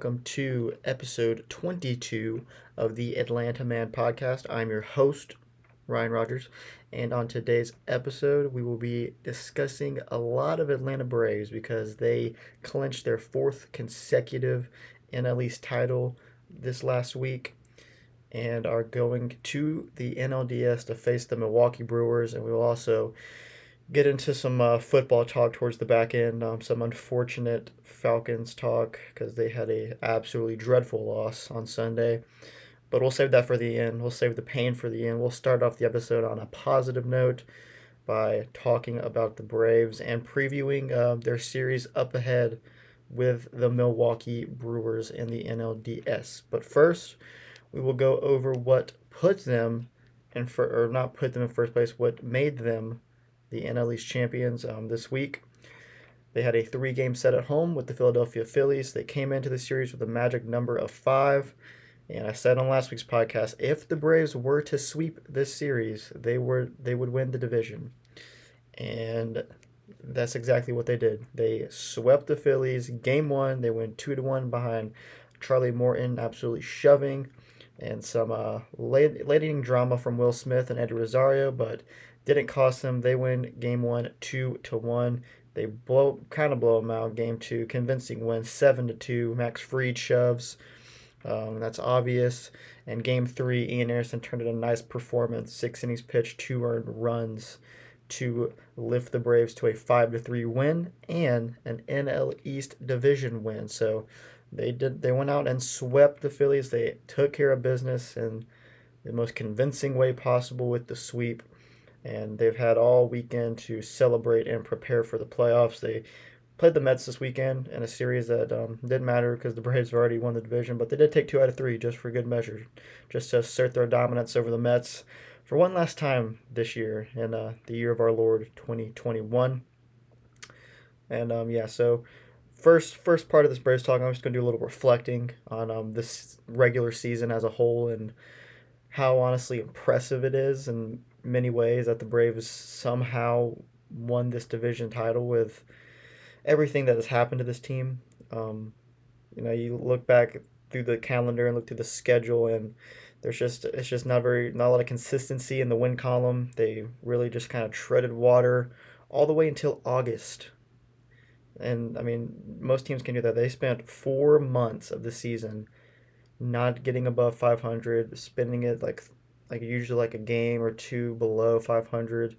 welcome to episode 22 of the Atlanta Man podcast. I'm your host, Ryan Rogers, and on today's episode, we will be discussing a lot of Atlanta Braves because they clinched their fourth consecutive NL East title this last week and are going to the NLDS to face the Milwaukee Brewers, and we will also get into some uh, football talk towards the back end. Um, some unfortunate Falcons talk because they had a absolutely dreadful loss on Sunday. But we'll save that for the end. We'll save the pain for the end. We'll start off the episode on a positive note by talking about the Braves and previewing uh, their series up ahead with the Milwaukee Brewers in the NLDS. But first, we will go over what put them in for, or not put them in first place, what made them the NL East champions um, this week. They had a three game set at home with the Philadelphia Phillies. They came into the series with a magic number of five. And I said on last week's podcast, if the Braves were to sweep this series, they were they would win the division. And that's exactly what they did. They swept the Phillies. Game one, they went two to one behind Charlie Morton, absolutely shoving, and some uh, late, late drama from Will Smith and Eddie Rosario, but didn't cost them. They win game one, two to one. They blow kind of blow them out. Game two, convincing win, seven to two. Max Fried shoves. Um, that's obvious. And game three, Ian Anderson turned in a nice performance. Six innings pitched, two earned runs to lift the Braves to a five to three win and an NL East division win. So they did. They went out and swept the Phillies. They took care of business in the most convincing way possible with the sweep and they've had all weekend to celebrate and prepare for the playoffs. They played the Mets this weekend in a series that um, didn't matter because the Braves have already won the division, but they did take two out of three just for good measure, just to assert their dominance over the Mets for one last time this year in uh, the year of our Lord 2021. And um, yeah, so first first part of this Braves talk, I'm just going to do a little reflecting on um, this regular season as a whole and how honestly impressive it is and many ways that the Braves somehow won this division title with everything that has happened to this team. Um, you know, you look back through the calendar and look through the schedule, and there's just it's just not very not a lot of consistency in the win column. They really just kind of treaded water all the way until August. And I mean, most teams can do that. They spent four months of the season not getting above 500, spending it like like usually like a game or two below 500,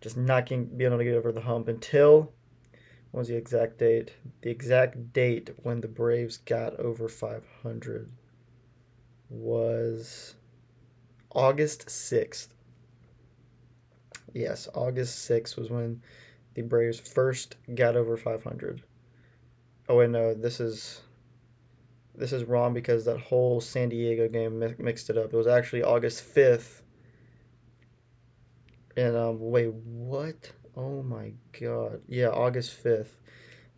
just not getting, being able to get over the hump until what was the exact date? The exact date when the Braves got over 500 was August 6th. Yes, August 6th was when the Braves first got over 500. Oh, wait, no, this is this is wrong because that whole San Diego game mi- mixed it up. It was actually August 5th. And um wait, what? Oh my god. Yeah, August 5th.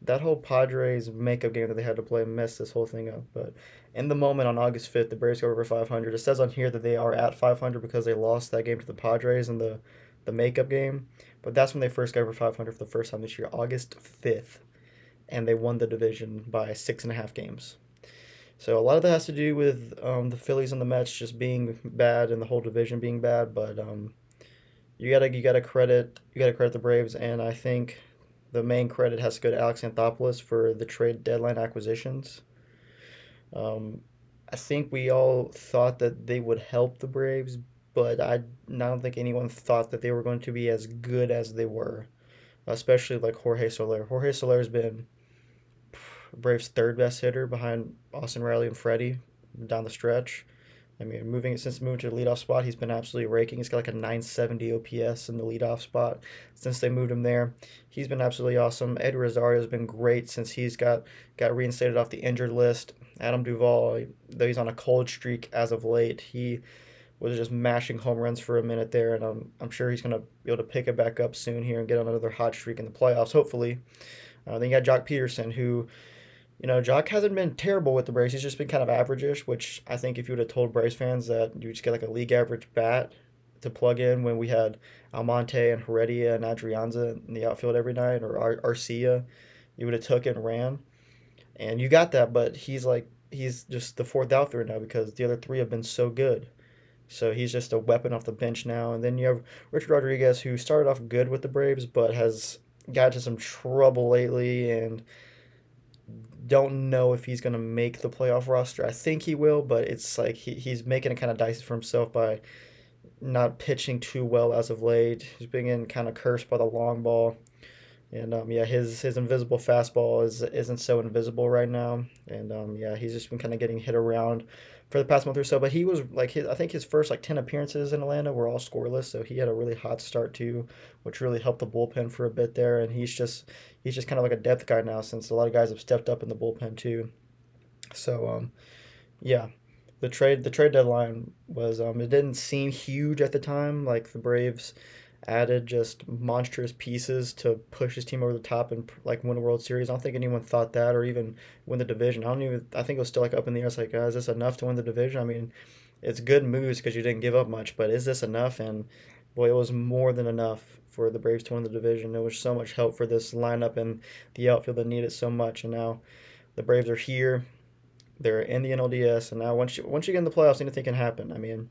That whole Padres makeup game that they had to play messed this whole thing up. But in the moment on August 5th, the Braves go over 500. It says on here that they are at 500 because they lost that game to the Padres in the, the makeup game. But that's when they first got over 500 for the first time this year, August 5th. And they won the division by six and a half games. So a lot of that has to do with um, the Phillies and the Mets just being bad and the whole division being bad. But um, you gotta you gotta credit you gotta credit the Braves, and I think the main credit has to go to Alex Anthopoulos for the trade deadline acquisitions. Um, I think we all thought that they would help the Braves, but I, I don't think anyone thought that they were going to be as good as they were, especially like Jorge Soler. Jorge Soler has been Braves' third best hitter behind Austin Riley and Freddie down the stretch. I mean, moving since moving to the leadoff spot, he's been absolutely raking. He's got like a 970 OPS in the leadoff spot since they moved him there. He's been absolutely awesome. Ed Rosario has been great since he's got got reinstated off the injured list. Adam Duvall, though he's on a cold streak as of late, he was just mashing home runs for a minute there, and I'm, I'm sure he's going to be able to pick it back up soon here and get on another hot streak in the playoffs, hopefully. Uh, then you got Joc Pederson, who you know, Joc hasn't been terrible with the Braves. He's just been kind of averageish, which I think if you would have told Braves fans that you just get like a league average bat to plug in when we had Almonte and Heredia and Adrianza in the outfield every night or Ar- Arcia, you would have took and ran. And you got that, but he's like he's just the fourth outfielder now because the other three have been so good. So he's just a weapon off the bench now. And then you have Richard Rodriguez, who started off good with the Braves, but has got into some trouble lately and don't know if he's going to make the playoff roster. I think he will, but it's like he, he's making it kind of dicey for himself by not pitching too well as of late. He's been kind of cursed by the long ball. And um, yeah, his his invisible fastball is isn't so invisible right now, and um, yeah, he's just been kind of getting hit around for the past month or so. But he was like his, I think his first like ten appearances in Atlanta were all scoreless, so he had a really hot start too, which really helped the bullpen for a bit there. And he's just he's just kind of like a depth guy now, since a lot of guys have stepped up in the bullpen too. So um, yeah, the trade the trade deadline was um, it didn't seem huge at the time, like the Braves added just monstrous pieces to push his team over the top and like win a World Series. I don't think anyone thought that or even win the division. I don't even. I think it was still like up in the air. It's like, uh, is this enough to win the division? I mean, it's good moves because you didn't give up much, but is this enough? And boy, it was more than enough for the Braves to win the division. It was so much help for this lineup and the outfield that needed so much. And now the Braves are here. They're in the NLDS, and now once you once you get in the playoffs, anything can happen. I mean,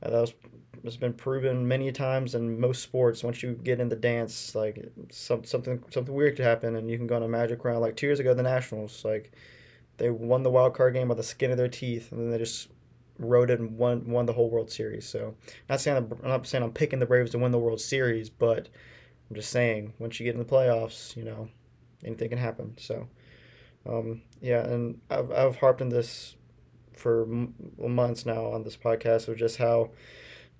that was has been proven many times in most sports. Once you get in the dance, like some, something something weird could happen, and you can go on a magic round. Like two years ago, the Nationals, like they won the wild card game by the skin of their teeth, and then they just rode it and won won the whole World Series. So, not saying I'm, I'm not saying I'm picking the Braves to win the World Series, but I'm just saying once you get in the playoffs, you know, anything can happen. So, um, yeah, and I've I've harped on this for months now on this podcast of just how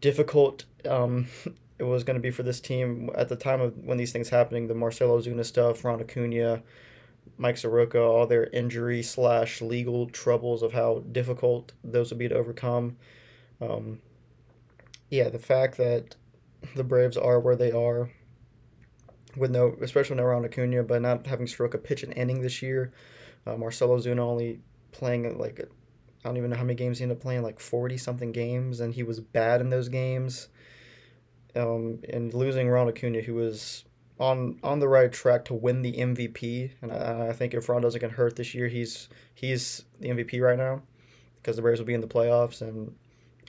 difficult um, it was going to be for this team at the time of when these things happening. The Marcell Ozuna stuff, Ron Acuna, Mike Soroka, all their injury slash legal troubles of how difficult those would be to overcome. Um, yeah, the fact that the Braves are where they are, with no, especially no Ron Acuna, but not having Soroka pitch an inning this year. Uh, Marcell Ozuna only playing like I don't even know how many games he ended up playing, like 40 something games, and he was bad in those games. Um, and losing Ron Acuna, who was on on the right track to win the MVP, and I, I think if Ron doesn't get hurt this year, he's he's the MVP right now, because the Braves will be in the playoffs, and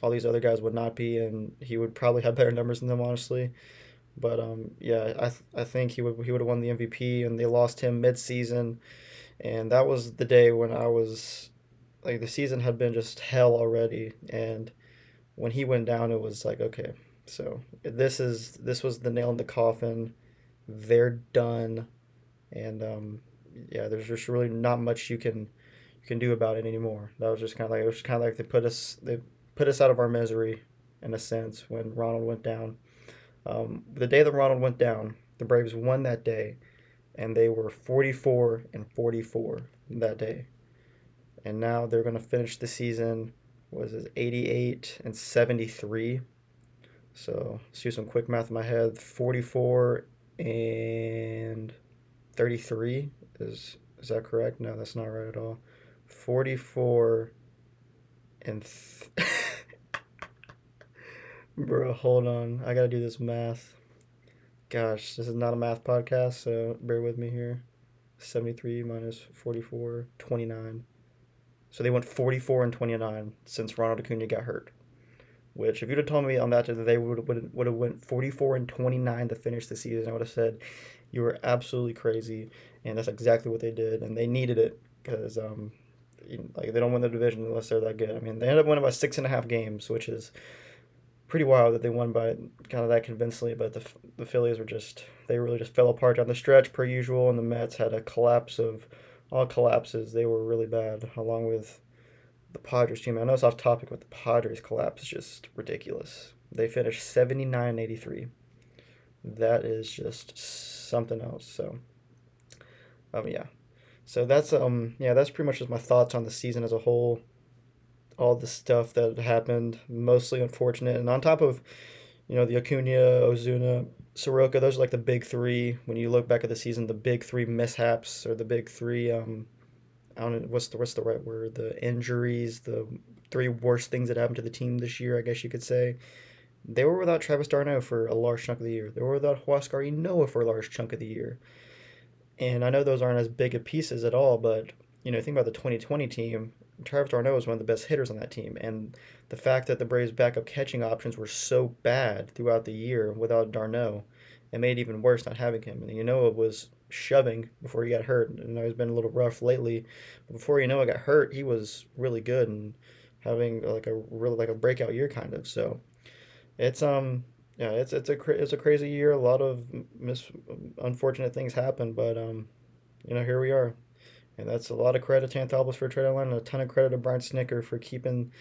all these other guys would not be, and he would probably have better numbers than them, honestly. But um, yeah, I th- I think he would he would have won the MVP, and they lost him mid season, and that was the day when I was like the season had been just hell already and when he went down it was like okay so this is this was the nail in the coffin. They're done and um, yeah there's just really not much you can you can do about it anymore. That was just kind of like it was kind of like they put us they put us out of our misery in a sense when ronald went down. Um, the day that ronald went down the braves won that day and they were 44 and 44 that day and now they're going to finish the season was it 88 and 73 so let's do some quick math in my head. 44 and 33 is is that correct? No that's not right at all. 44 and th- bro hold on. I gotta do this math. Gosh this is not a math podcast so bear with me here. 73 minus 44 29 so they went 44 and 29 since Ronald Acuna got hurt. Which, if you'd have told me on that day that they would would would have went 44 and 29 to finish the season, I would have said you were absolutely crazy, and that's exactly what they did, and they needed it because um, like they don't win the division unless they're that good. I mean, they ended up winning by six and a half games, which is pretty wild that they won by kind of that convincingly. But the the Phillies were just they really just fell apart down the stretch per usual, and the Mets had a collapse of all collapses. They were really bad, along with the Padres team. I know it's off topic, but the Padres collapse is just ridiculous. They finished 79 83. That is just something else. So, um, yeah. So that's um yeah that's pretty much just my thoughts on the season as a whole. All the stuff that happened, mostly unfortunate, and on top of, you know, the Acuna, Ozuna, Soroka, those are like the big three. When you look back at the season, the big three mishaps or the big three. Um, I don't know what's the what's the right word. The injuries, the three worst things that happened to the team this year. I guess you could say. They were without Travis d'Arnaud for a large chunk of the year. They were without Huascar Ynoa for a large chunk of the year. And I know those aren't as big of pieces at all, but you know, think about the 2020 team. Travis d'Arnaud was one of the best hitters on that team, and the fact that the Braves' backup catching options were so bad throughout the year without d'Arnaud, it made it even worse not having him. And Ynoa was shoving before he got hurt. And he's been a little rough lately. But before Ynoa got hurt, he was really good and having like a really like a breakout year kind of. So it's um yeah it's it's a it's a crazy year. A lot of mis unfortunate things happen, but um you know here we are. And that's a lot of credit to Anthopoulos for trade line and a ton of credit to Brian Snitker for keeping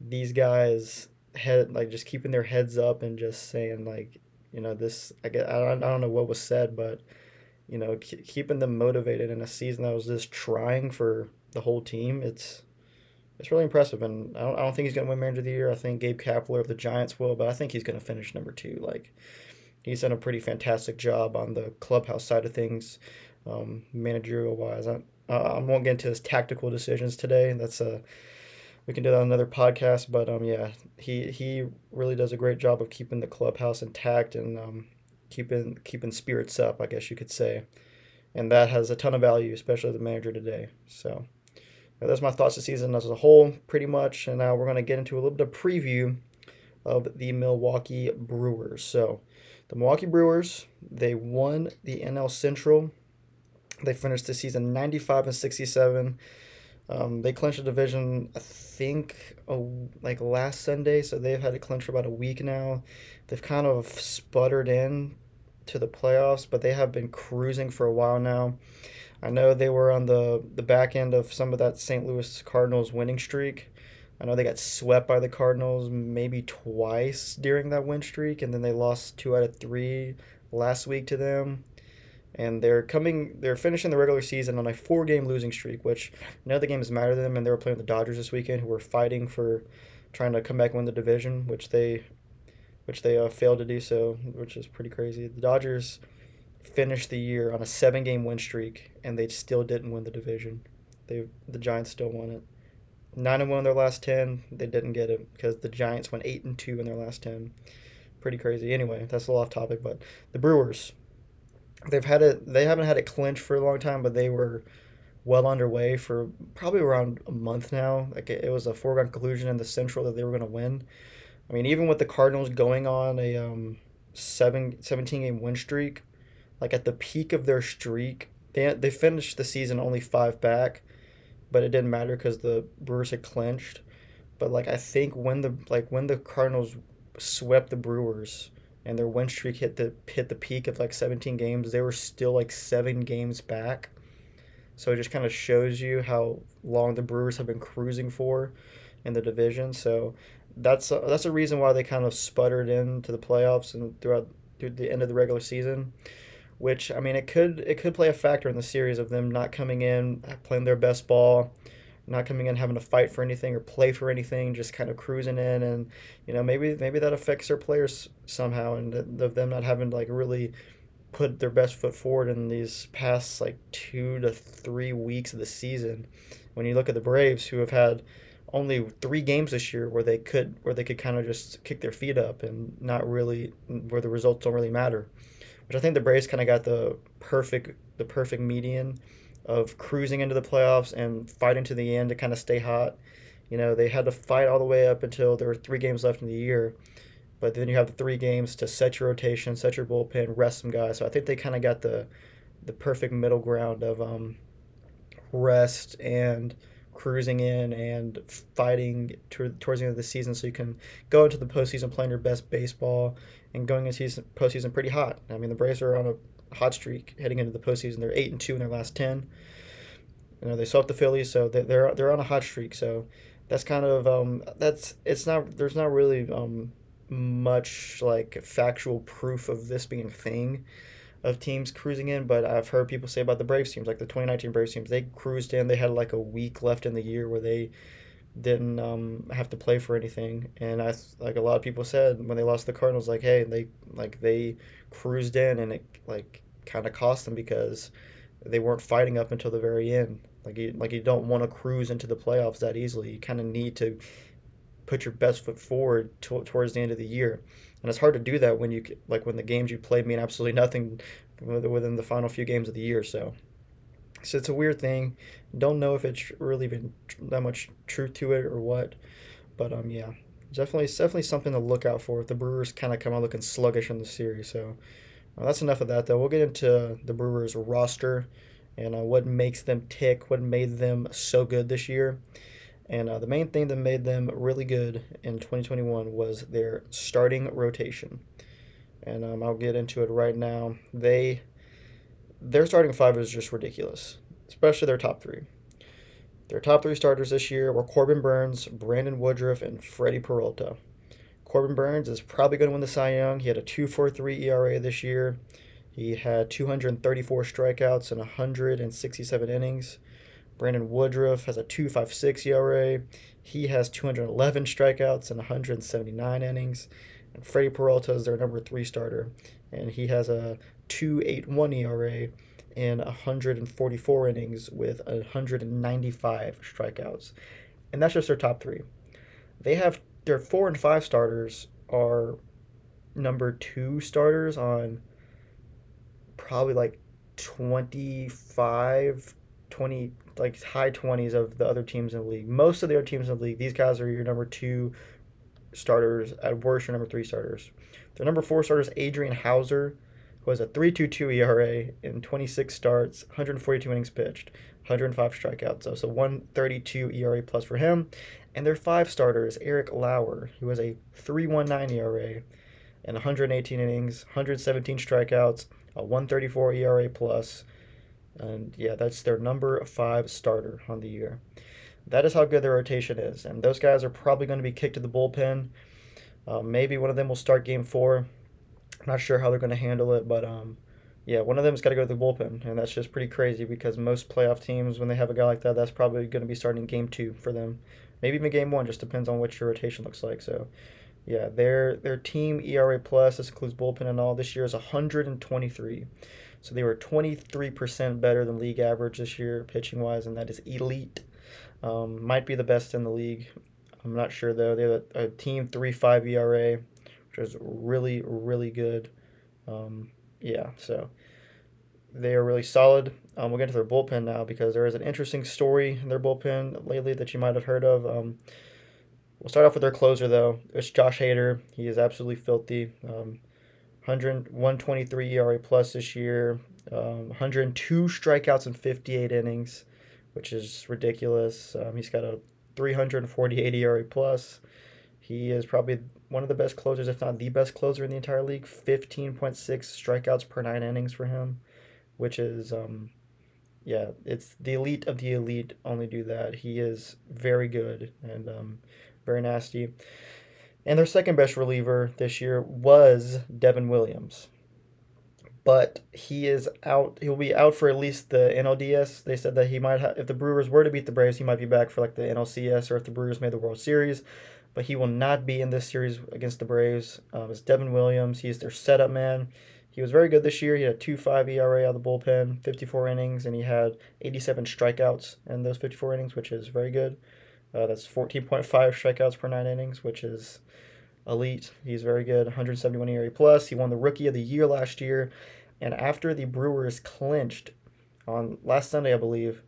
these guys head like just keeping their heads up and just saying like you know this I get I don't, I don't know what was said but you know, keeping them motivated in a season that was just trying for the whole team. It's it's really impressive, and I don't, I don't think he's going to win Manager of the Year. I think Gabe Kapler of the Giants will, but I think he's going to finish number two. Like, he's done a pretty fantastic job on the clubhouse side of things, um, managerial wise. I, I won't get into his tactical decisions today. That's a we can do that on another podcast. But um, yeah, he he really does a great job of keeping the clubhouse intact and um, keeping keeping spirits up, I guess you could say, and that has a ton of value, especially the manager today. So that's my thoughts of season as a whole, pretty much. And now we're to get into a little bit of preview of the Milwaukee Brewers. So the Milwaukee Brewers they won the NL Central. They finished the season 95 and 67. Um, they clinched the division, I think, like last Sunday, so they've had to clinch for about a week now. They've kind of sputtered in to the playoffs, but they have been cruising for a while now. I know they were on the, the back end of some of that St. Louis Cardinals winning streak. I know they got swept by the Cardinals maybe twice during that win streak, and then they lost two out of three last week to them and they're coming they're finishing the regular season on a four game losing streak which none of the games matter to them. And they were playing the dodgers this weekend who were fighting for trying to come back and win the division which they which they uh, failed to do so which is pretty crazy. The dodgers finished the year on a seven game win streak and they still didn't win the division. They the giants still won it. Nine and one in their last ten. They didn't get it because the giants went eight and two in their last ten. Pretty crazy. Anyway that's a little off topic but the brewers they've had it they haven't had it clinch for a long time but they were well underway for probably around a month now. Like it, it was a foregone conclusion in the central that they were going to win. I mean even with the cardinals going on a um, seven, 17 game win streak like at the peak of their streak they, they finished the season only five back but it didn't matter because the brewers had clinched. But like i think when the like when the cardinals swept the brewers and their win streak hit the hit the peak of like 17 games, they were still like seven games back. So it just kind of shows you how long the Brewers have been cruising for in the division. So that's a, that's a reason why they kind of sputtered into the playoffs and throughout through the end of the regular season. Which I mean, it could it could play a factor in the series of them not coming in playing their best ball not coming in having to fight for anything or play for anything, just kind of cruising in, and you know maybe maybe that affects their players somehow, and of them not having to like really put their best foot forward in these past like two to three weeks of the season. When you look at the Braves, who have had only three games this year where they could where they could kind of just kick their feet up and not really where the results don't really matter, which I think the Braves kind of got the perfect the perfect median of cruising into the playoffs and fighting to the end to kind of stay hot. You know, they had to fight all the way up until there were three games left in the year. But then you have the three games to set your rotation, set your bullpen, rest some guys. So I think they kind of got the the perfect middle ground of um, rest and cruising in and fighting to, towards the end of the season so you can go into the postseason playing your best baseball and going into season, postseason pretty hot. I mean, the Braves are on a hot streak heading into the postseason. They're eight and two in their last ten. You know they swept the Phillies, so they're they're on a hot streak. So that's kind of um, that's it's not there's not really um, much like factual proof of this being a thing of teams cruising in, but I've heard people say about the Braves teams, like the 2019 Braves teams, they cruised in. They had like a week left in the year where they didn't um, have to play for anything. And I like a lot of people said when they lost the Cardinals, like, hey, they like they cruised in, and it like kind of cost them because they weren't fighting up until the very end. Like you like you don't want to cruise into the playoffs that easily. You kind of need to put your best foot forward to, towards the end of the year, and it's hard to do that when you like when the games you played mean absolutely nothing within the final few games of the year. So So it's a weird thing. Don't know if it's really been that much truth to it or what. But um, yeah, definitely, it's definitely something to look out for the Brewers kind of come out looking sluggish in the series. So uh, that's enough of that, though. We'll get into the Brewers roster and uh, what makes them tick, what made them so good this year. And uh, the main thing that made them really good in 2021 was their starting rotation. And um, I'll get into it right now. They their starting five is just ridiculous, especially their top three. Their top three starters this year were Corbin Burnes, Brandon Woodruff, and Freddie Peralta. Corbin Burnes is probably going to win the Cy Young. He had a 2.43 ERA this year. He had 234 strikeouts and 167 innings. Brandon Woodruff has a 2.56 ERA. He has 211 strikeouts and 179 innings. And Freddie Peralta is their number three starter, and he has a 2.81 ERA in 144 innings with 195 strikeouts. And that's just their top three. They have their four and five starters are number two starters on probably like 25, 20, like high 20s of the other teams in the league. Most of the other teams in the league, these guys are your number two starters, at worst, your number three starters. Their number four starters, Adrian Houser, who has a 3.22 ERA in 26 starts, 142 innings pitched, 105 strikeouts. So, so 132 ERA plus for him. And their five starters, Eric Lauer, who has a 3.19 ERA in 118 innings, 117 strikeouts, a 134 ERA plus, and yeah, that's their number five starter on the year. That is how good their rotation is, and those guys are probably going to be kicked to the bullpen. Uh, maybe one of them will start game four. I'm not sure how they're going to handle it, but um, yeah, one of them's got to go to the bullpen, and that's just pretty crazy because most playoff teams, when they have a guy like that, that's probably going to be starting game two for them. Maybe even game one, just depends on what your rotation looks like. So, yeah, their their team ERA plus, this includes bullpen and all, this year is 123. So they were 23% better than league average this year, pitching wise, and that is elite. Um, might be the best in the league. I'm not sure though. They have a, a team 3.5 ERA, which is really really good. Um, yeah, so they are really solid. Um, we'll get into their bullpen now because there is an interesting story in their bullpen lately that you might have heard of. Um, we'll start off with their closer though. It's Josh Hader. He is absolutely filthy. Um, 100, 123 ERA plus this year, um, 102 strikeouts in 58 innings, which is ridiculous. Um, he's got a 348 ERA plus. He is probably one of the best closers, if not the best closer in the entire league. 15.6 strikeouts per nine innings for him, which is, um, yeah, it's the elite of the elite only do that. He is very good and um, very nasty. And their second best reliever this year was Devin Williams. But he is out. He'll be out for at least the NLDS. They said that he might have, if the Brewers were to beat the Braves, he might be back for like the NLCS or if the Brewers made the World Series. But he will not be in this series against the Braves. Um, it's Devin Williams. He's their setup man. He was very good this year. He had a 2.5 ERA out of the bullpen, 54 innings, and he had 87 strikeouts in those 54 innings, which is very good. Uh, that's 14.5 strikeouts per nine innings, which is elite. He's very good. 171 ERA plus. He won the Rookie of the Year last year, and after the Brewers clinched on last Sunday, I believe,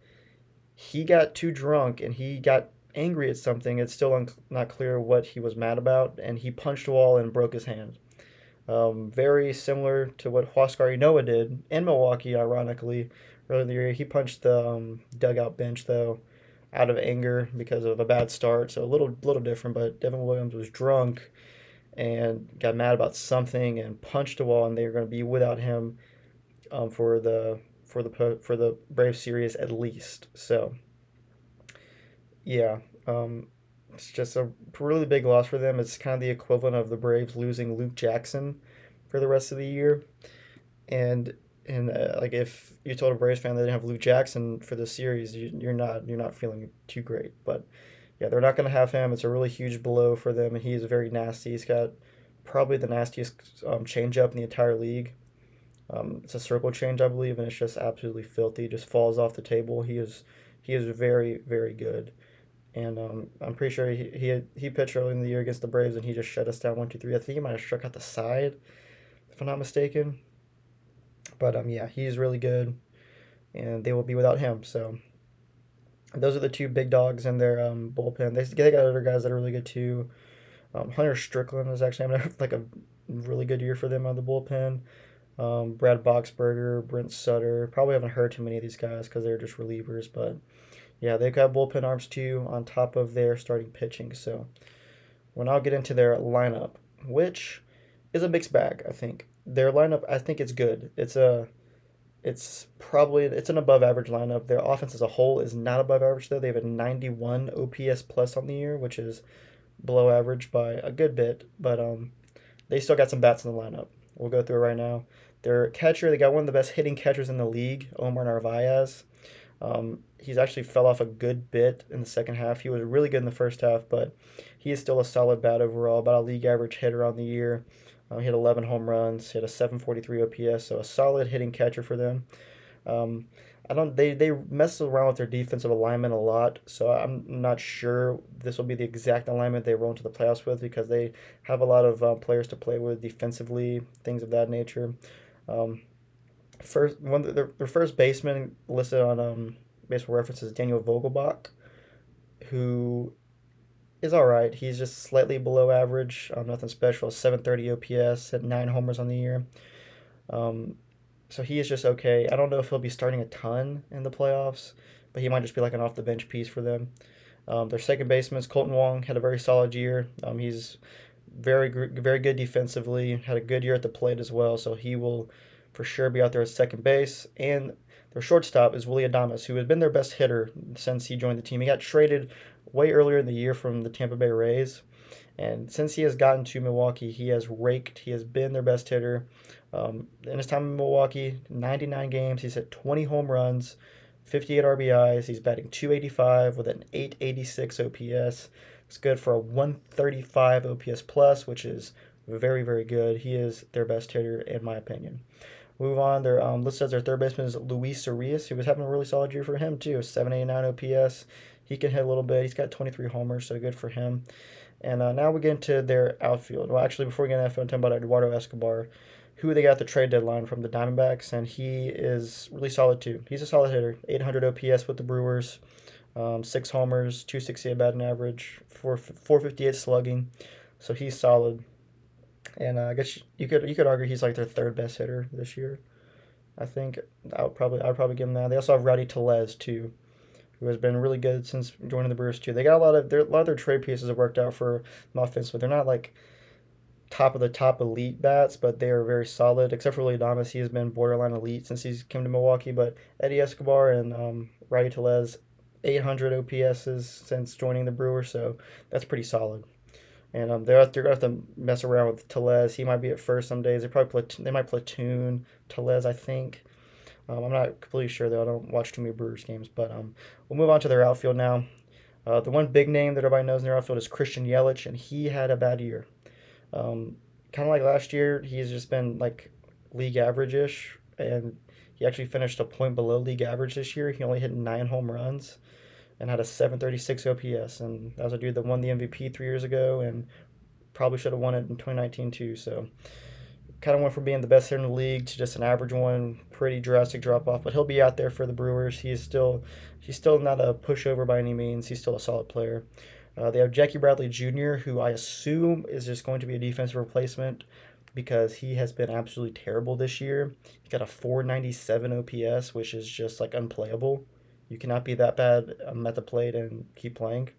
he got too drunk and he got angry at something. It's still un- not clear what he was mad about, and he punched a wall and broke his hand. Um, very similar to what Huascar Ynoa did in Milwaukee, ironically, earlier in the year. He punched the um, dugout bench, though, out of anger because of a bad start. So a little little different, but Devin Williams was drunk and got mad about something and punched a wall, and they were going to be without him um, for the for the for the Brave series at least. So yeah, um, it's just a really big loss for them. It's kind of the equivalent of the Braves losing Luke Jackson for the rest of the year, and and uh, like if you told a Braves fan they didn't have Luke Jackson for the series, you, you're not you're not feeling too great. But yeah, they're not going to have him. It's a really huge blow for them, and he is very nasty. He's got probably the nastiest um, changeup in the entire league. Um, it's a circle change, I believe, and it's just absolutely filthy. Just falls off the table. He is he is very very good, and um, I'm pretty sure he he had, he pitched early in the year against the Braves, and he just shut us down one two three. I think he might have struck out the side, if I'm not mistaken. But um, yeah, he's really good. and they will be without him. So those are the two big dogs in their um, bullpen. They, they got other guys that are really good too. Um, Hunter Strickland is actually having like a really good year for them on the bullpen. Um, Brad Boxberger, Brent Suter. Probably haven't heard too many of these guys because they're just relievers, but yeah, they've got bullpen arms too on top of their starting pitching. So we'll now get into their lineup, which is a mixed bag. I think their lineup. I think it's good. It's a it's probably it's an above average lineup. Their offense as a whole is not above average though. They have a 91 OPS plus on the year, which is below average by a good bit, but um they still got some bats in the lineup. We'll go through it right now. Their catcher, they got one of the best hitting catchers in the league, Omar Narvaez. Um, he's actually fell off a good bit in the second half. He was really good in the first half, but he is still a solid bat overall, about a league average hitter on the year. Uh, he had 11 home runs. He had a 743 OPS, so a solid hitting catcher for them. Um, I don't. They they mess around with their defensive alignment a lot, so I'm not sure this will be the exact alignment they roll into the playoffs with because they have a lot of uh, players to play with defensively, things of that nature. Um, first one their, their first baseman listed on um, baseball references Daniel Vogelbach, who is all right. He's just slightly below average. Um, nothing special. 730 OPS, at nine homers on the year. Um, so he is just okay. I don't know if he'll be starting a ton in the playoffs, but he might just be like an off the bench piece for them. Um, their second baseman is Kolten Wong. Had a very solid year. Um, he's very very good defensively. Had a good year at the plate as well. So he will for sure be out there at second base. And their shortstop is Willie Adames, who has been their best hitter since he joined the team. He got traded way earlier in the year from the Tampa Bay Rays. And since he has gotten to Milwaukee, he has raked. He has been their best hitter. Um, in his time in Milwaukee, 99 games, he's hit 20 home runs, 58 RBIs. He's batting 285 with an 886 OPS. It's good for a 135 OPS plus, which is very, very good. He is their best hitter, in my opinion. Move on. Their um, list says their third baseman is Luis Urias, who was having a really solid year for him, too. 789 OPS. He can hit a little bit. He's got 23 homers, so good for him. And uh, now we get into their outfield. Well, actually, before we get into outfield, I'm talking about Eduardo Escobar who they got the trade deadline from the Diamondbacks, and he is really solid too. He's a solid hitter, 800 OPS with the Brewers, um, six homers, 268 batting average, 4, 458 slugging, so he's solid. And uh, I guess you could you could argue he's like their third best hitter this year. I think I would probably I would probably give him that. They also have Rowdy Tellez too, who has been really good since joining the Brewers too. They got a lot of their a lot of their trade pieces have worked out for offense, but they're not like top of the top elite bats, but they are very solid. Except for Adames, he has been borderline elite since he's come to Milwaukee. But Eddie Escobar and um, Rowdy Tellez, 800 OPSs since joining the Brewers, so that's pretty solid. And um, they're they're gonna have to mess around with Tellez. He might be at first some days. They probably they might platoon Tellez, I think. Um, I'm not completely sure though. I don't watch too many Brewers games, but um, we'll move on to their outfield now. Uh, the one big name that everybody knows in their outfield is Christian Yelich, and he had a bad year. Um, kind of like last year, he's just been like league average ish, and he actually finished a point below league average this year. He only hit nine home runs and had a 736 OPS. And that was a dude that won the MVP three years ago and probably should have won it in 2019 too. So kind of went from being the best hitter in the league to just an average one. Pretty drastic drop off, but he'll be out there for the Brewers. He is still he's still not a pushover by any means. He's still a solid player. Uh, they have Jackie Bradley Jr., who I assume is just going to be a defensive replacement because he has been absolutely terrible this year. He got a 497 OPS, which is just like unplayable. You cannot be that bad um, at the plate and keep playing.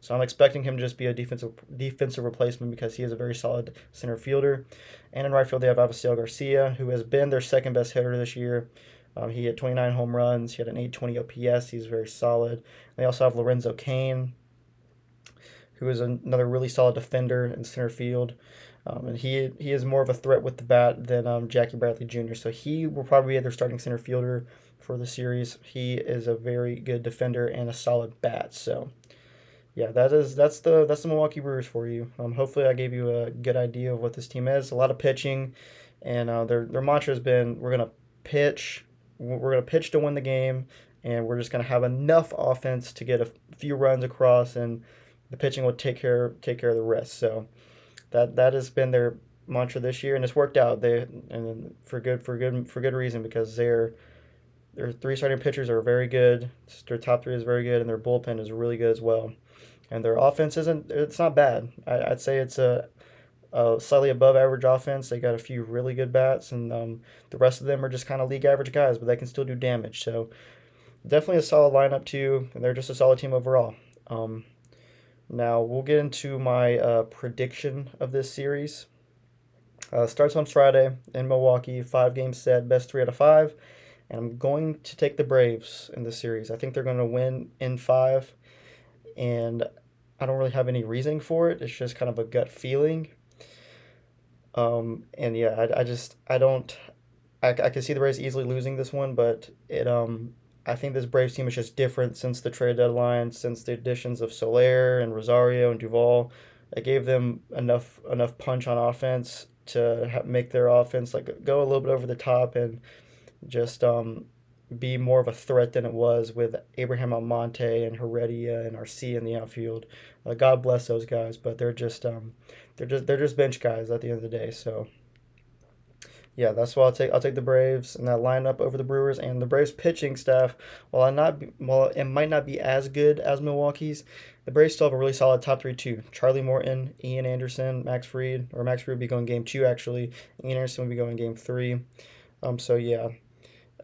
So I'm expecting him to just be a defensive defensive replacement because he is a very solid center fielder. And in right field, they have Avisail Garcia, who has been their second best hitter this year. Um, he had 29 home runs. He had an 820 OPS. He's very solid. They also have Lorenzo Cain, who is another really solid defender in center field. Um, and he he is more of a threat with the bat than um, Jackie Bradley Jr. So he will probably be their starting center fielder for the series. He is a very good defender and a solid bat. So yeah, that is that's the that's the Milwaukee Brewers for you. Um, hopefully I gave you a good idea of what this team is. A lot of pitching, and uh, their their mantra has been we're gonna pitch, we're gonna pitch to win the game, and we're just gonna have enough offense to get a few runs across and the pitching will take care take care of the rest. So that that has been their mantra this year, and it's worked out. They and for good for good for good reason because they're their three starting pitchers are very good. Their top three is very good, and their bullpen is really good as well. And their offense isn't it's not bad. I, would say it's a, a, slightly above average offense. They got a few really good bats, and um, the rest of them are just kind of league average guys, but they can still do damage. So definitely a solid lineup too, and they're just a solid team overall. Um, now we'll get into my uh, prediction of this series. Uh, starts on Friday in Milwaukee, five game set, best three out of five. And I'm going to take the Braves in the series. I think they're going to win in five. And I don't really have any reasoning for it. It's just kind of a gut feeling. Um, and yeah, I, I just, I don't, I, I can see the Braves easily losing this one, but it, um, I think this Braves team is just different since the trade deadline, since the additions of Soler and Rosario and Duvall. It gave them enough enough punch on offense to make their offense like go a little bit over the top and just um, be more of a threat than it was with Abraham Almonte and Heredia and Arcia in the outfield. Uh, God bless those guys, but they're just um, they're just they're just bench guys at the end of the day. So yeah, that's why I'll take I'll take the Braves and that lineup over the Brewers and the Braves pitching staff. While I not be, while it might not be as good as Milwaukee's, the Braves still have a really solid top three too. Charlie Morton, Ian Anderson, Max Fried, or Max Fried will be going game two actually. Ian Anderson will be going game three. Um, so yeah,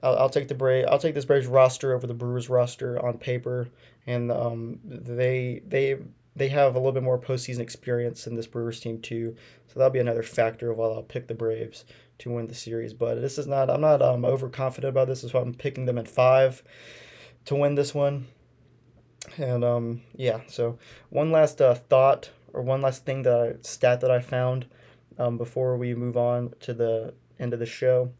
I'll, I'll take the Brave. I'll take this Braves roster over the Brewers roster on paper, and um, they they they have a little bit more postseason experience than this Brewers team too. So that'll be another factor of why I'll pick the Braves to win the series. But this is not. I'm not um, overconfident about this. Is why I'm picking them at five to win this one. And um, yeah. So one last uh, thought or one last thing that I, stat that I found um, before we move on to the end of the show.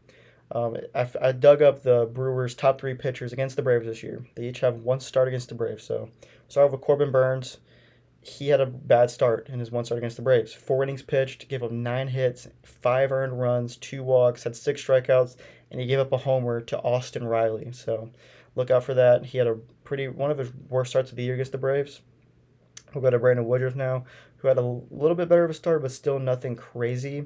Um, I, I dug up the Brewers' top three pitchers against the Braves this year. They each have one start against the Braves. So start with Corbin Burnes. he had a bad start in his one start against the Braves. Four innings pitched, gave up nine hits, five earned runs, two walks, had six strikeouts, and he gave up a homer to Austin Riley. So look out for that. He had a pretty one of his worst starts of the year against the Braves. We'll go to Brandon Woodruff now, who had a little bit better of a start, but still nothing crazy.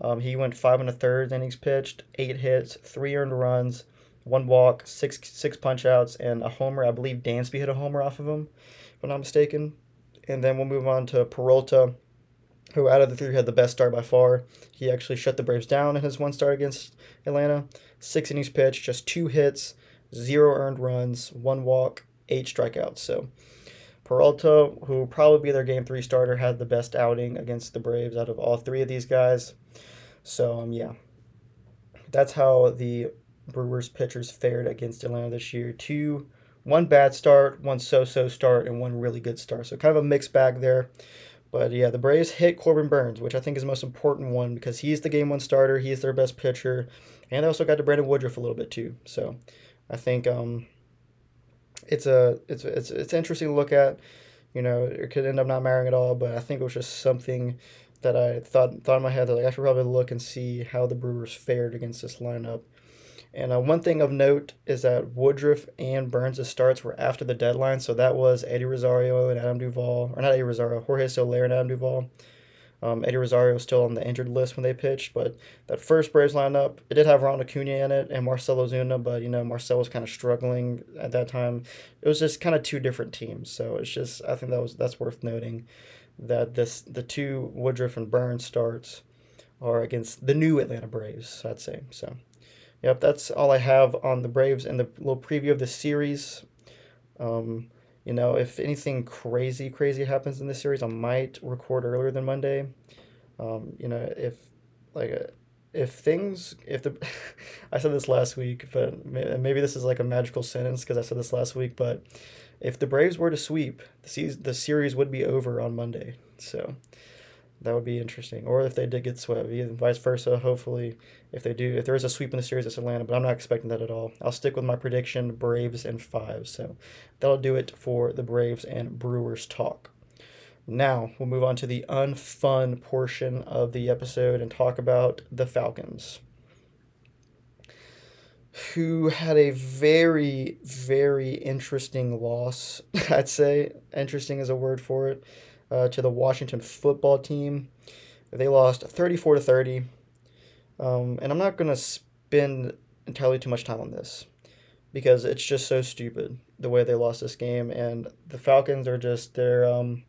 Um, he went five and a third innings pitched, eight hits, three earned runs, one walk, six six punch outs, and a homer. I believe Dansby hit a homer off of him, if I'm not mistaken. And then we'll move on to Peralta, who out of the three had the best start by far. He actually shut the Braves down in his one start against Atlanta. Six innings pitched, just two hits, zero earned runs, one walk, eight strikeouts. So Peralta, who probably be their game three starter, had the best outing against the Braves out of all three of these guys. So um, yeah, that's how the Brewers pitchers fared against Atlanta this year. Two one bad start, one so-so start, and one really good start. So kind of a mixed bag there. But yeah, the Braves hit Corbin Burnes, which I think is the most important one because he's the game one starter. He's their best pitcher, and they also got to Brandon Woodruff a little bit too. So I think um, it's a it's it's it's interesting to look at. You know, it could end up not marrying at all, but I think it was just something that I thought thought in my head that like I should probably look and see how the Brewers fared against this lineup. And uh, one thing of note is that Woodruff and Burnes' starts were after the deadline, so that was Eddie Rosario and Adam Duvall, or not Eddie Rosario, Jorge Soler and Adam Duvall. Um, Eddie Rosario was still on the injured list when they pitched, but that first Braves lineup, it did have Ron Acuna in it and Marcell Ozuna, but you know Marcell was kind of struggling at that time. It was just kind of two different teams, so it's just I think that was that's worth noting that this the two Woodruff and Burnes starts are against the new Atlanta Braves, I'd say so. Yep, that's all I have on the Braves and the little preview of the series. Um, you know, if anything crazy, crazy happens in this series, I might record earlier than Monday. Um, you know, if like uh, if things if the I said this last week, but maybe this is like a magical sentence because I said this last week, but if the Braves were to sweep, the season, the series would be over on Monday. So that would be interesting. Or if they did get swept, even vice versa. Hopefully, if they do, if there is a sweep in the series, it's Atlanta. But I'm not expecting that at all. I'll stick with my prediction: Braves and five. So that'll do it for the Braves and Brewers talk. Now we'll move on to the unfun portion of the episode and talk about the Falcons, who had a very, very interesting loss. I'd say interesting is a word for it uh, to the Washington football team. They lost 34 to 30. Um, and I'm not going to spend entirely too much time on this. because it's just so stupid the way they lost this game, and the Falcons are just they're um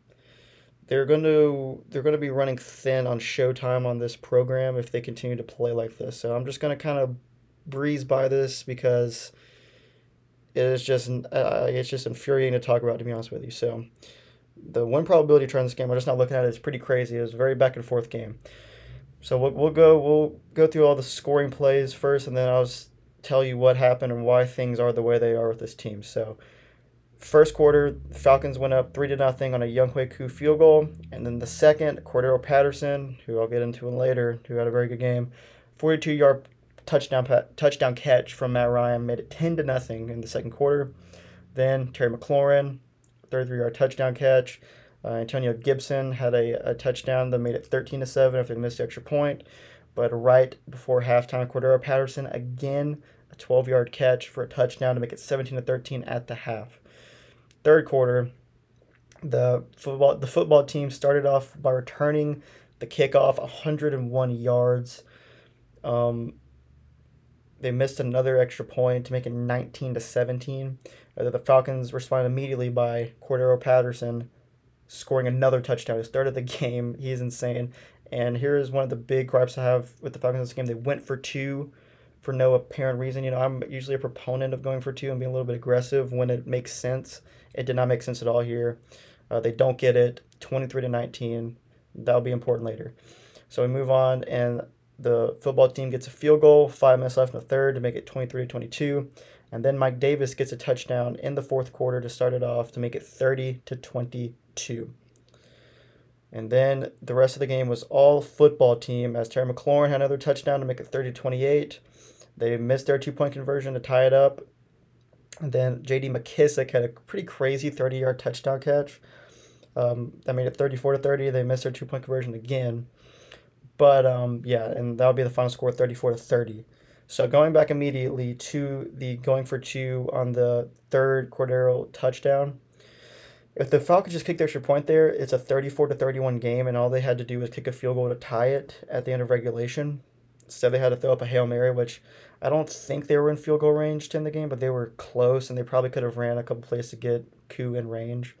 they're going to they're going to be running thin on showtime on this program if they continue to play like this. So I'm just going to kind of breeze by this because it is just uh, it's just infuriating to talk about to be honest with you. So the win probability trend this game, I'm just not looking at it. It's pretty crazy. It was a very back and forth game. So we'll, we'll go we'll go through all the scoring plays first, and then I'll tell you what happened and why things are the way they are with this team. So first quarter, Falcons went up three to nothing on a Younghoe Koo field goal, and then the second, Cordarrelle Patterson, who I'll get into later, who had a very good game, 42 yard touchdown touchdown catch from Matt Ryan made it 10 to nothing in the second quarter. Then Terry McLaurin, 33 yard touchdown catch. Uh, Antonio Gibson had a, a touchdown that made it 13 to 7 after they missed the extra point. But right before halftime, Cordarrelle Patterson again a 12 yard catch for a touchdown to make it 17 to 13 at the half. Third quarter, the football the football team started off by returning the kickoff 101 yards. Um, they missed another extra point to make it 19 to 17. Uh, the Falcons responded immediately by Cordarrelle Patterson scoring another touchdown. He started the game. He's insane. And here is one of the big gripes I have with the Falcons this game. They went for two for no apparent reason. You know, I'm usually a proponent of going for two and being a little bit aggressive when it makes sense. It did not make sense at all here. Uh, they don't get it. 23 to 19. That'll be important later. So we move on, and the football team gets a field goal, five minutes left in the third to make it 23 to 22. And then Mike Davis gets a touchdown in the fourth quarter to start it off to make it 30 to 22. And then the rest of the game was all football team as Terry McLaurin had another touchdown to make it 30 to 28. They missed their two point conversion to tie it up. And then J.D. McKissic had a pretty crazy 30 yard touchdown catch. Um, that made it 34 to 30. They missed their two point conversion again. But um, yeah, and that'll be the final score 34 to 30. So going back immediately to the going for two on the third Cordarrelle touchdown. If the Falcons just kicked the extra point there, it's a 34 to 31 game, and all they had to do was kick a field goal to tie it at the end of regulation. Instead, they had to throw up a Hail Mary, which I don't think they were in field goal range to end the game, but they were close, and they probably could have ran a couple plays to get Koo in range.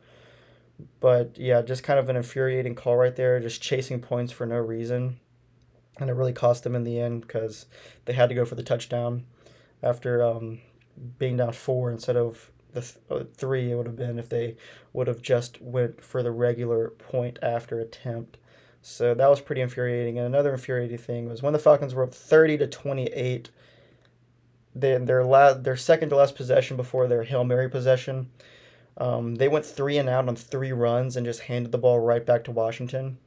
But yeah, just kind of an infuriating call right there, just chasing points for no reason. And it really cost them in the end because they had to go for the touchdown after um, being down four instead of the th- uh, three it would have been if they would have just went for the regular point after attempt. So that was pretty infuriating. And another infuriating thing was when the Falcons were up 30 to 28, then their la- their second to last possession before their Hail Mary possession, um, they went three and out on three runs and just handed the ball right back to Washington,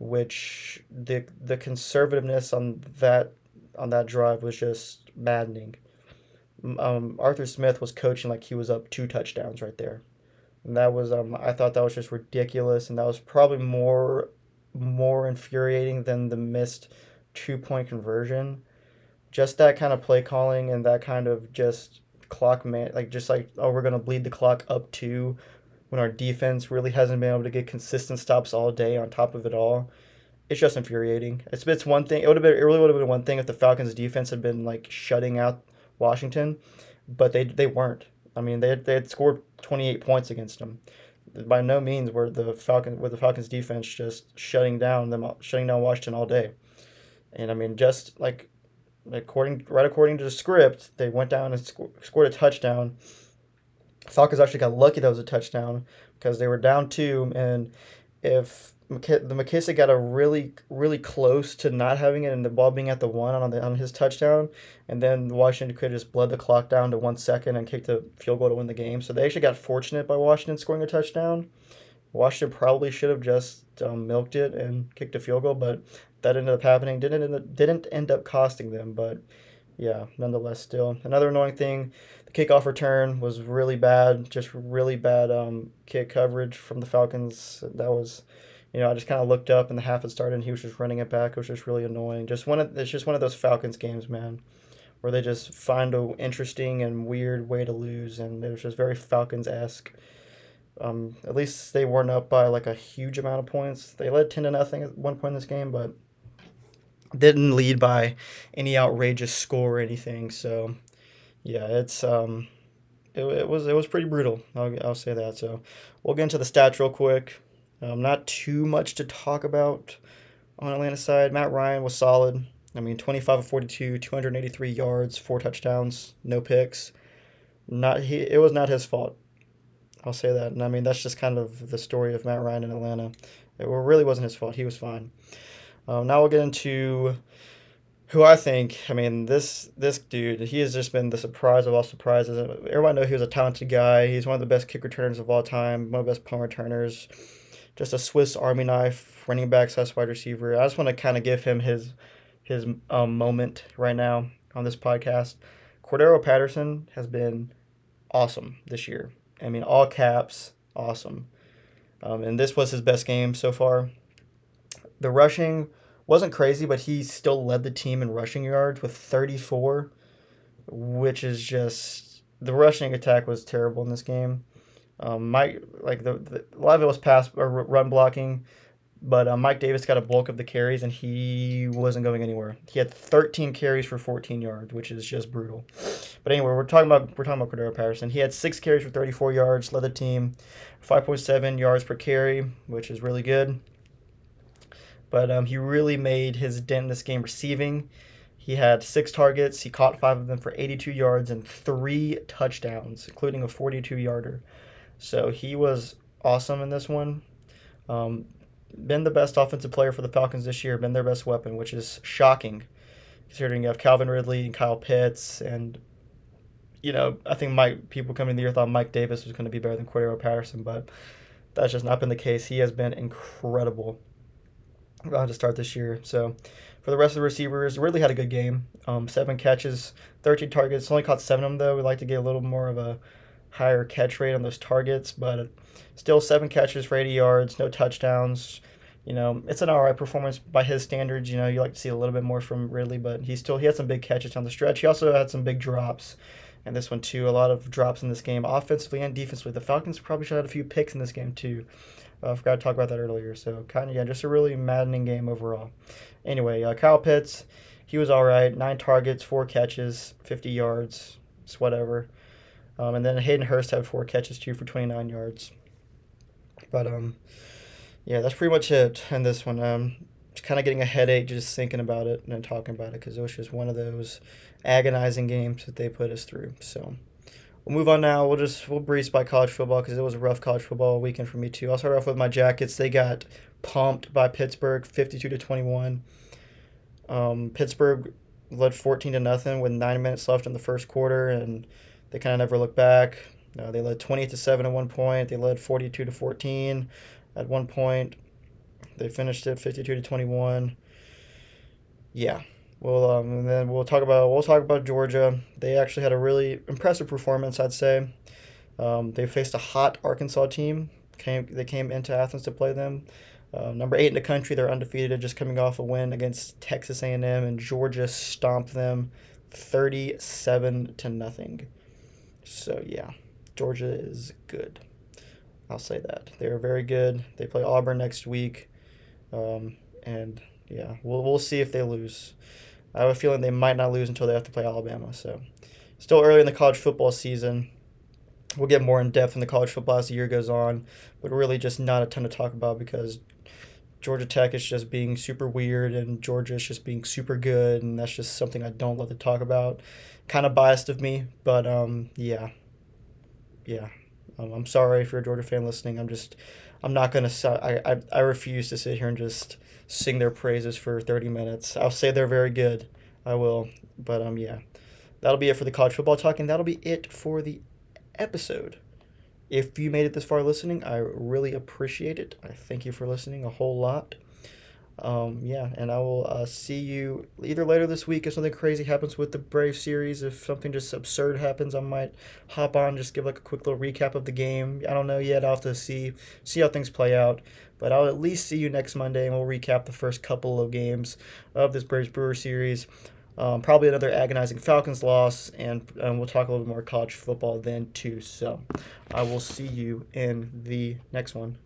which the the conservativeness on that on that drive was just maddening. Um, Arthur Smith was coaching like he was up two touchdowns right there. And that was um, I thought that was just ridiculous, and that was probably more more infuriating than the missed two point conversion. Just that kind of play calling and that kind of just clock man like just like oh we're gonna bleed the clock up to when our defense really hasn't been able to get consistent stops all day on top of it all. It's just infuriating. It's it's one thing. It would have been it really would have been one thing if the Falcons defense had been like shutting out Washington, but they they weren't. I mean they they had scored 28 points against them by no means were the Falcons were the Falcons defense just shutting down them shutting down Washington all day. And I mean just like according right according to the script, they went down and sc- scored a touchdown. Falcons actually got lucky that was a touchdown because they were down two and if the McKissic got a really, really close to not having it and the ball being at the one on the on his touchdown, and then Washington could just bled the clock down to one second and kicked a field goal to win the game. So they actually got fortunate by Washington scoring a touchdown. Washington probably should have just um, milked it and kicked a field goal, but that ended up happening. Didn't end up, didn't end up costing them, but yeah, nonetheless, still another annoying thing. Kickoff return was really bad, just really bad um, kick coverage from the Falcons. That was you know, I just kind of looked up and the half had started and he was just running it back. It was just really annoying. Just one of it's just one of those Falcons games, man, where they just find a interesting and weird way to lose, and it was just very Falcons esque. Um, at least they weren't up by like a huge amount of points. They led ten to nothing at one point in this game, but didn't lead by any outrageous score or anything. So, yeah, it's um, it, it was it was pretty brutal. I'll, I'll say that. So we'll get into the stats real quick. Um, not too much to talk about on Atlanta side. Matt Ryan was solid. I mean, 25 of 42, 283 yards, four touchdowns, no picks. Not he. It was not his fault. I'll say that. And I mean, that's just kind of the story of Matt Ryan in Atlanta. It really wasn't his fault. He was fine. Um, now we'll get into who I think. I mean, this this dude, he has just been the surprise of all surprises. Everyone know he was a talented guy. He's one of the best kick returners of all time. One of the best punt returners. Just a Swiss Army knife, running back slash wide receiver. I just want to kind of give him his his um, moment right now on this podcast. Cordarrelle Patterson has been awesome this year. I mean, all caps, awesome. Um, and this was his best game so far. The rushing wasn't crazy, but he still led the team in rushing yards with 34, which is just the rushing attack was terrible in this game. Um, Mike, like the, the a lot of it was pass or run blocking. But uh, Mike Davis got a bulk of the carries, and he wasn't going anywhere. He had 13 carries for 14 yards, which is just brutal. But anyway, we're talking about we're talking about Cordarrelle Patterson. He had six carries for 34 yards, led the team, 5.7 yards per carry, which is really good. But um, he really made his dent in this game receiving. He had six targets. He caught five of them for 82 yards and three touchdowns, including a 42 yarder. So he was awesome in this one. Um, been the best offensive player for the Falcons this year, been their best weapon, which is shocking considering you have Calvin Ridley and Kyle Pitts and you know, I think Mike people coming in the year thought Mike Davis was going to be better than Cordarrelle Patterson, but that's just not been the case. He has been incredible uh, to start this year. So for the rest of the receivers, Ridley had a good game. Um, seven catches, 13 targets. Only caught seven of them though. We'd like to get a little more of a higher catch rate on those targets, but still seven catches for 80 yards, no touchdowns. You know, it's an all right performance by his standards. You know, you like to see a little bit more from Ridley, but he still he had some big catches on the stretch. He also had some big drops, and this one too. A lot of drops in this game, offensively and defensively. The Falcons probably should have had a few picks in this game too. I forgot to talk about that earlier. So kind of yeah, just a really maddening game overall. Anyway, uh, Kyle Pitts, he was all right. Nine targets, four catches, 50 yards. It's whatever. Um, and then Hayden Hurst had four catches too for 29 yards. But um, yeah, that's pretty much it in this one. Um, just kind of getting a headache just thinking about it and talking about it because it was just one of those agonizing games that they put us through. So we'll move on now. We'll just we'll breeze by college football because it was a rough college football weekend for me too. I'll start off with my Jackets. They got pumped by Pittsburgh, fifty-two to twenty-one. Um, Pittsburgh led fourteen to nothing with nine minutes left in the first quarter, and they kind of never looked back. Uh, they led twenty to seven at one point. They led forty-two to fourteen at one point. They finished it 52 to 21. Yeah. Well, um, and then we'll talk about we'll talk about Georgia. They actually had a really impressive performance, I'd say. Um, they faced a hot Arkansas team. Came they came into Athens to play them. Uh, number eight in the country, they're undefeated, just coming off a win against Texas A&M, and Georgia stomped them, thirty-seven to nothing. So yeah, Georgia is good. I'll say that they are very good. They play Auburn next week, um, and yeah, we'll we'll see if they lose. I have a feeling they might not lose until they have to play Alabama. So, still early in the college football season. We'll get more in depth in the college football as the year goes on, but really just not a ton to talk about because Georgia Tech is just being super weird and Georgia is just being super good, and that's just something I don't love to talk about. Kind of biased of me, but um, yeah, yeah, um, I'm sorry if you're a Georgia fan listening. I'm just, I'm not gonna. I, I I refuse to sit here and just sing their praises for 30 minutes. I'll say they're very good. I will, but um, yeah, that'll be it for the college football talk, and that'll be it for the episode. If you made it this far listening, I really appreciate it. I thank you for listening a whole lot um, yeah, and I will uh, see you either later this week if something crazy happens with the Brave series. If something just absurd happens, I might hop on just give like a quick little recap of the game. I don't know yet. I'll have to see see how things play out. But I'll at least see you next Monday, and we'll recap the first couple of games of this Braves Brewer series. Um, probably another agonizing Falcons loss, and um, we'll talk a little bit more college football then too. So I will see you in the next one.